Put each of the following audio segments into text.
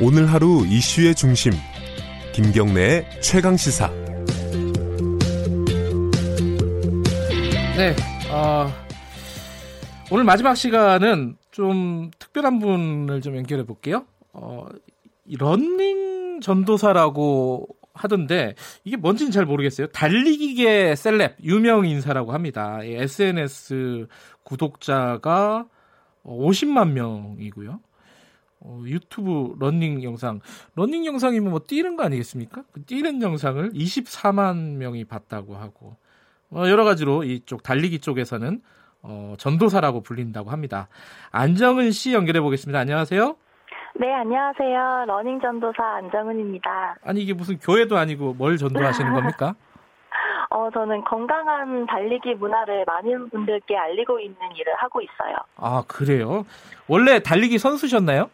오늘 하루 이슈의 중심 김경래의 최강 시사. 네, 어, 오늘 마지막 시간은 좀 특별한 분을 좀 연결해 볼게요. 어, 런닝 전도사라고 하던데 이게 뭔지는 잘 모르겠어요. 달리기계 셀럽 유명 인사라고 합니다. SNS 구독자가 50만 명이고요. 어, 유튜브 런닝 영상, 런닝 영상이면 뭐 뛰는 거 아니겠습니까? 그 뛰는 영상을 24만 명이 봤다고 하고 어, 여러 가지로 이쪽 달리기 쪽에서는 어, 전도사라고 불린다고 합니다. 안정은 씨 연결해 보겠습니다. 안녕하세요. 네, 안녕하세요. 러닝 전도사 안정은입니다. 아니 이게 무슨 교회도 아니고 뭘 전도하시는 겁니까? 어, 저는 건강한 달리기 문화를 많은 분들께 알리고 있는 일을 하고 있어요. 아, 그래요? 원래 달리기 선수셨나요?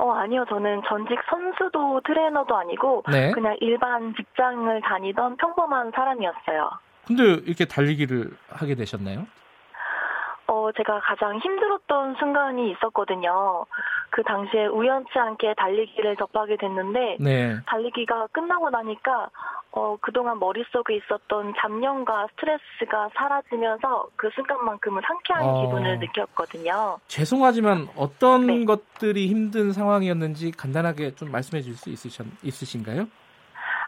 어, 아니요. 저는 전직 선수도 트레이너도 아니고 네. 그냥 일반 직장을 다니던 평범한 사람이었어요. 근데 이렇게 달리기를 하게 되셨나요? 어, 제가 가장 힘들었던 순간이 있었거든요. 그 당시에 우연치 않게 달리기를 접하게 됐는데, 네. 달리기가 끝나고 나니까, 어, 그동안 머릿속에 있었던 잡념과 스트레스가 사라지면서 그 순간만큼은 상쾌한 어... 기분을 느꼈거든요. 죄송하지만 어떤 네. 것들이 힘든 상황이었는지 간단하게 좀 말씀해 줄 수 있으신가요?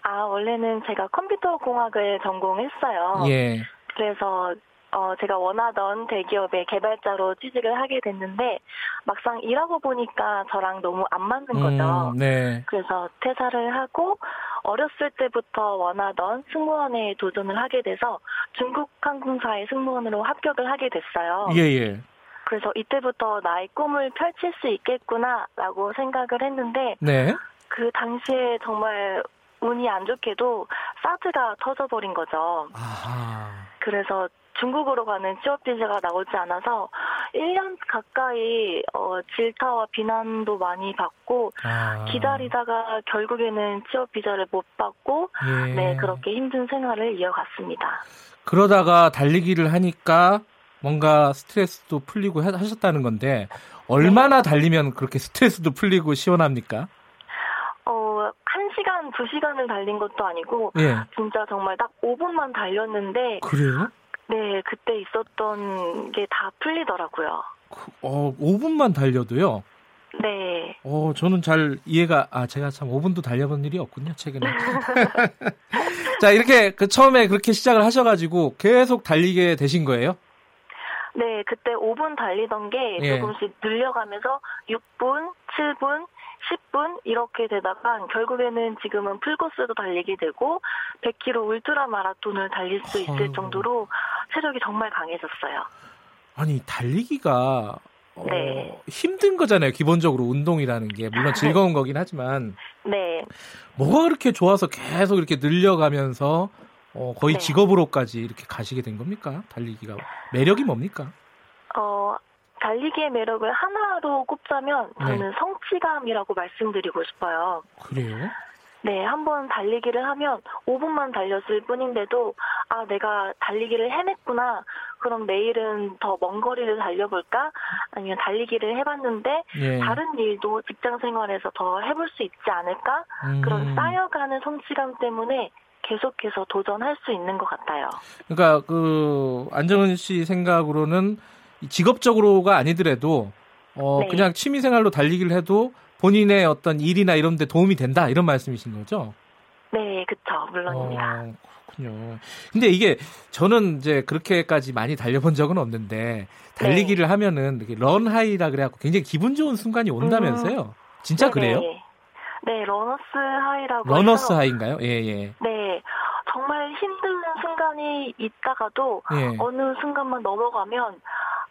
아, 원래는 제가 컴퓨터 공학을 전공했어요. 예. 그래서 어, 제가 원하던 대기업의 개발자로 취직을 하게 됐는데 막상 일하고 보니까 저랑 너무 안 맞는 음, 거죠. 음, 네. 그래서 퇴사를 하고 어렸을 때부터 원하던 승무원에 도전을 하게 돼서 중국 항공사의 승무원으로 합격을 하게 됐어요. 예, 예. 그래서 이때부터 나의 꿈을 펼칠 수 있겠구나라고 생각을 했는데 네. 그 당시에 정말 운이 안 좋게도 사드가 터져버린 거죠. 아하. 그래서 중국으로 가는 취업 비자가 나오지 않아서 1년 가까이 어, 질타와 비난도 많이 받고 아. 기다리다가 결국에는 취업 비자를 못 받고 예. 네 그렇게 힘든 생활을 이어갔습니다. 그러다가 달리기를 하니까 뭔가 스트레스도 풀리고 하셨다는 건데 얼마나 네. 달리면 그렇게 스트레스도 풀리고 시원합니까? 어, 1시간, 2시간을 달린 것도 아니고 예. 진짜 정말 딱 5분만 달렸는데 그래요? 네, 그때 있었던 게 다 풀리더라고요. 그, 어, 5분만 달려도요? 네. 어, 저는 잘 이해가, 아, 제가 참 5분도 달려본 일이 없군요, 최근에. 자, 이렇게 그 처음에 그렇게 시작을 하셔가지고 계속 달리게 되신 거예요? 네, 그때 5분 달리던 게 예. 조금씩 늘려가면서 6분, 7분, 10분 이렇게 되다가 결국에는 지금은 풀코스도 달리게 되고 100km 울트라 마라톤을 달릴 수 있을 어... 정도로 체력이 정말 강해졌어요. 아니 달리기가 어, 네. 힘든 거잖아요. 기본적으로 운동이라는 게 물론 즐거운 거긴 하지만 네. 뭐가 그렇게 좋아서 계속 이렇게 늘려가면서 어, 거의 네. 직업으로까지 이렇게 가시게 된 겁니까? 달리기가 매력이 뭡니까? 어 달리기의 매력을 하나로 꼽자면 네. 저는 네. 성취감이라고 말씀드리고 싶어요. 그래요? 네, 한번 달리기를 하면 5분만 달렸을 뿐인데도 아, 내가 달리기를 해냈구나. 그럼 내일은 더 먼 거리를 달려볼까? 아니면 달리기를 해봤는데 예. 다른 일도 직장 생활에서 더 해볼 수 있지 않을까? 음. 그런 쌓여가는 성취감 때문에 계속해서 도전할 수 있는 것 같아요. 그러니까 그 안정은 씨 생각으로는 직업적으로가 아니더라도 어 네. 그냥 취미 생활로 달리기를 해도 본인의 어떤 일이나 이런 데 도움이 된다 이런 말씀이신 거죠? 네, 그렇죠. 물론입니다. 어, 그렇군요. 근데 이게 저는 이제 그렇게까지 많이 달려본 적은 없는데 달리기를 네. 하면은 이렇게 런 하이라 그래 갖고 굉장히 기분 좋은 순간이 온다면서요? 음. 진짜 네네. 그래요? 네, 러너스 하이라고 러너스 하이인가요? 예, 예. 네. 정말 힘든 순간이 있다가도 예. 어느 순간만 넘어가면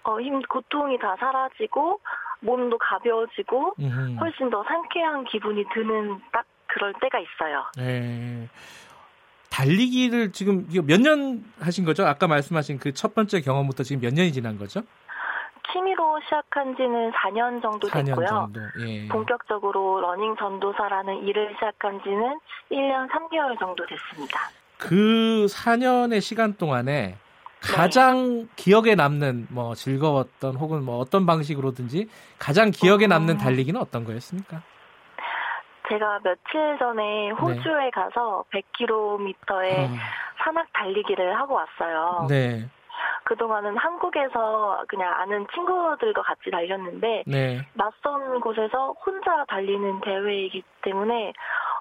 어, 힘, 고통이 다 사라지고, 몸도 가벼워지고, 음흠. 훨씬 더 상쾌한 기분이 드는 딱 그럴 때가 있어요. 네. 달리기를 지금 몇 년 하신 거죠? 아까 말씀하신 그 첫 번째 경험부터 지금 몇 년이 지난 거죠? 취미로 시작한 지는 4년 정도 4년 됐고요. 정도. 예. 본격적으로 러닝 전도사라는 일을 시작한 지는 1년 3개월 정도 됐습니다. 그 4년의 시간 동안에 가장 네. 기억에 남는 뭐 즐거웠던 혹은 뭐 어떤 방식으로든지 가장 기억에 남는 달리기는 어떤 거였습니까? 제가 며칠 전에 호주에 네. 가서 100km의 어. 산악 달리기를 하고 왔어요. 네. 그동안은 한국에서 그냥 아는 친구들과 같이 달렸는데 네. 낯선 곳에서 혼자 달리는 대회이기 때문에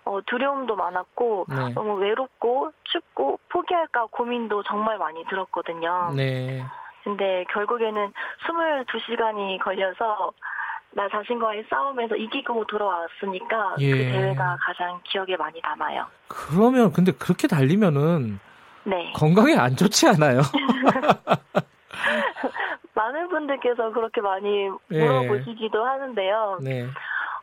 어, 두려움도 많았고 네. 너무 외롭고 춥고 포기할까 고민도 정말 많이 들었거든요. 네. 근데 결국에는 22시간이 걸려서 나 자신과의 싸움에서 이기고 돌아왔으니까 그 예. 그 대회가 가장 기억에 많이 남아요. 그러면 근데 그렇게 달리면은 네. 건강에 안 좋지 않아요? 많은 분들께서 그렇게 많이 예. 물어보시기도 하는데요. 네.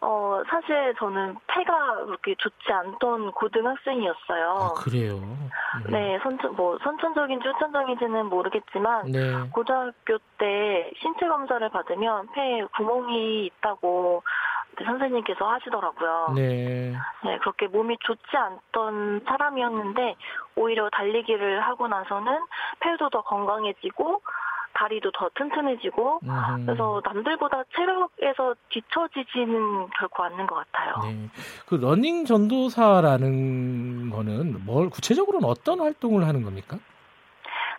어, 사실 저는 폐가 그렇게 좋지 않던 고등학생이었어요. 아, 그래요? 음. 네, 선천, 뭐, 선천적인지 후천적인지는 모르겠지만, 네. 고등학교 때 신체 검사를 받으면 폐에 구멍이 있다고 선생님께서 하시더라고요. 네. 네, 그렇게 몸이 좋지 않던 사람이었는데, 오히려 달리기를 하고 나서는 폐도 더 건강해지고, 다리도 더 튼튼해지고 음흠. 그래서 남들보다 체력에서 뒤처지지는 결코 않는 것 같아요. 네. 그 러닝 전도사라는 거는 뭘 구체적으로는 어떤 활동을 하는 겁니까?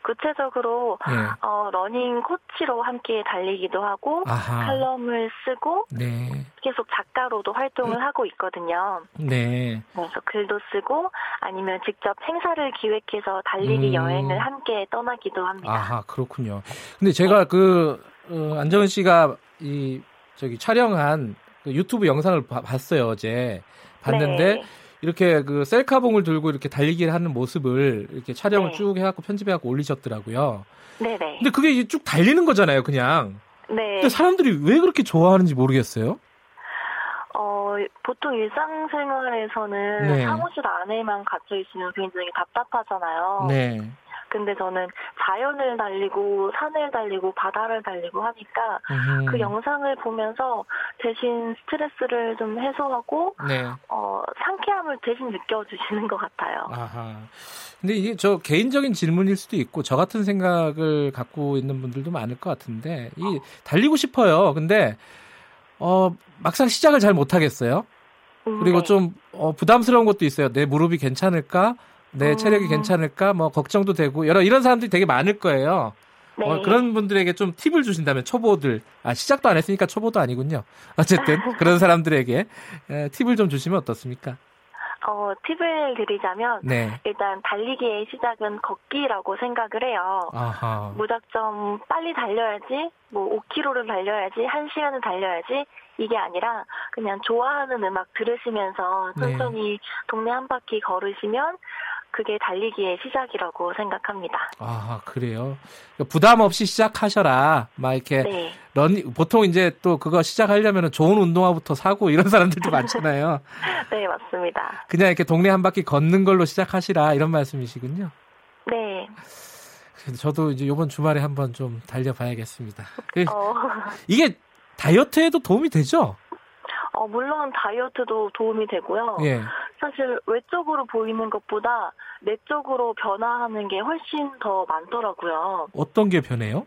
구체적으로 네. 어, 러닝 코치로 함께 달리기도 하고 아하. 칼럼을 쓰고 네. 작 가로도 활동을 네. 하고 있거든요. 네. 그래서 글도 쓰고 아니면 직접 행사를 기획해서 달리기 음. 여행을 함께 떠나기도 합니다. 아하 그렇군요. 근데 제가 네. 그 어, 안정은 씨가 이 저기 촬영한 그 유튜브 영상을 바, 봤어요 어제 봤는데. 네. 이렇게 그 셀카봉을 들고 이렇게 달리기를 하는 모습을 이렇게 촬영을 네. 쭉 해갖고 편집해갖고 올리셨더라고요. 네네. 근데 그게 쭉 달리는 거잖아요, 그냥. 네. 근데 사람들이 왜 그렇게 좋아하는지 모르겠어요. 어, 보통 일상생활에서는 네. 사무실 안에만 갇혀 있으면 굉장히 답답하잖아요. 네. 근데 저는 자연을 달리고 산을 달리고 바다를 달리고 하니까 음. 그 영상을 보면서 대신 스트레스를 좀 해소하고 네. 어, 상쾌함을 대신 느껴주시는 것 같아요. 아하. 근데 이게 저 개인적인 질문일 수도 있고 저 같은 생각을 갖고 있는 분들도 많을 것 같은데 이 달리고 싶어요. 근데 어 막상 시작을 잘 못하겠어요. 그리고 네. 좀 어, 부담스러운 것도 있어요. 내 무릎이 괜찮을까? 내 어. 체력이 괜찮을까 뭐 걱정도 되고 여러 이런 사람들이 되게 많을 거예요. 네. 어, 그런 분들에게 좀 팁을 주신다면 초보들 아 시작도 안 했으니까 초보도 아니군요. 어쨌든 그런 사람들에게 에, 팁을 좀 주시면 어떻습니까? 어, 팁을 드리자면 네. 일단 달리기의 시작은 걷기라고 생각을 해요. 아하. 무작정 빨리 달려야지, 뭐 5km를 달려야지, 1시간을 달려야지 이게 아니라 그냥 좋아하는 음악 들으시면서 네. 천천히 네. 동네 한 바퀴 걸으시면 그게 달리기의 시작이라고 생각합니다. 아, 그래요? 부담 없이 시작하셔라. 막 이렇게 네. 런 보통 이제 또 그거 시작하려면 좋은 운동화부터 사고 이런 사람들도 많잖아요. 네, 맞습니다. 그냥 이렇게 동네 한 바퀴 걷는 걸로 시작하시라 이런 말씀이시군요. 네. 저도 이제 이번 주말에 한번 좀 달려봐야겠습니다. 그 어. 이게 다이어트에도 도움이 되죠? 어, 물론 다이어트도 도움이 되고요. 예. 사실 외적으로 보이는 것보다 내적으로 변화하는 게 훨씬 더 많더라고요. 어떤 게 변해요?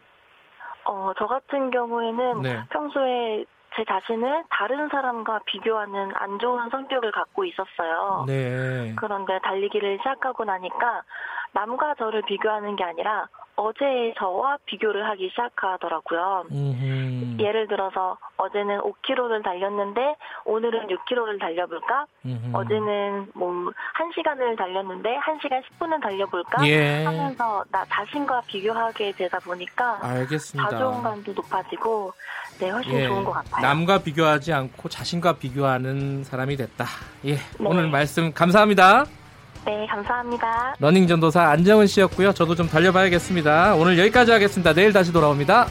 어, 저 같은 경우에는 네. 평소에 제 자신을 다른 사람과 비교하는 안 좋은 성격을 갖고 있었어요. 네. 그런데 달리기를 시작하고 나니까 남과 저를 비교하는 게 아니라 어제의 저와 비교를 하기 시작하더라고요. 음흠. 예를 들어서 어제는 5km를 달렸는데 오늘은 6km를 달려볼까? 음흠. 어제는 뭐 1시간을 달렸는데 1시간 10분을 달려볼까? 예. 하면서 나 자신과 비교하게 되다 보니까 알겠습니다. 자존감도 높아지고 네, 훨씬 예. 좋은 것 같아요. 남과 비교하지 않고 자신과 비교하는 사람이 됐다. 예. 네. 오늘 말씀 감사합니다. 네, 감사합니다. 러닝 전도사 안정은 씨였고요. 저도 좀 달려봐야겠습니다. 오늘 여기까지 하겠습니다. 내일 다시 돌아옵니다.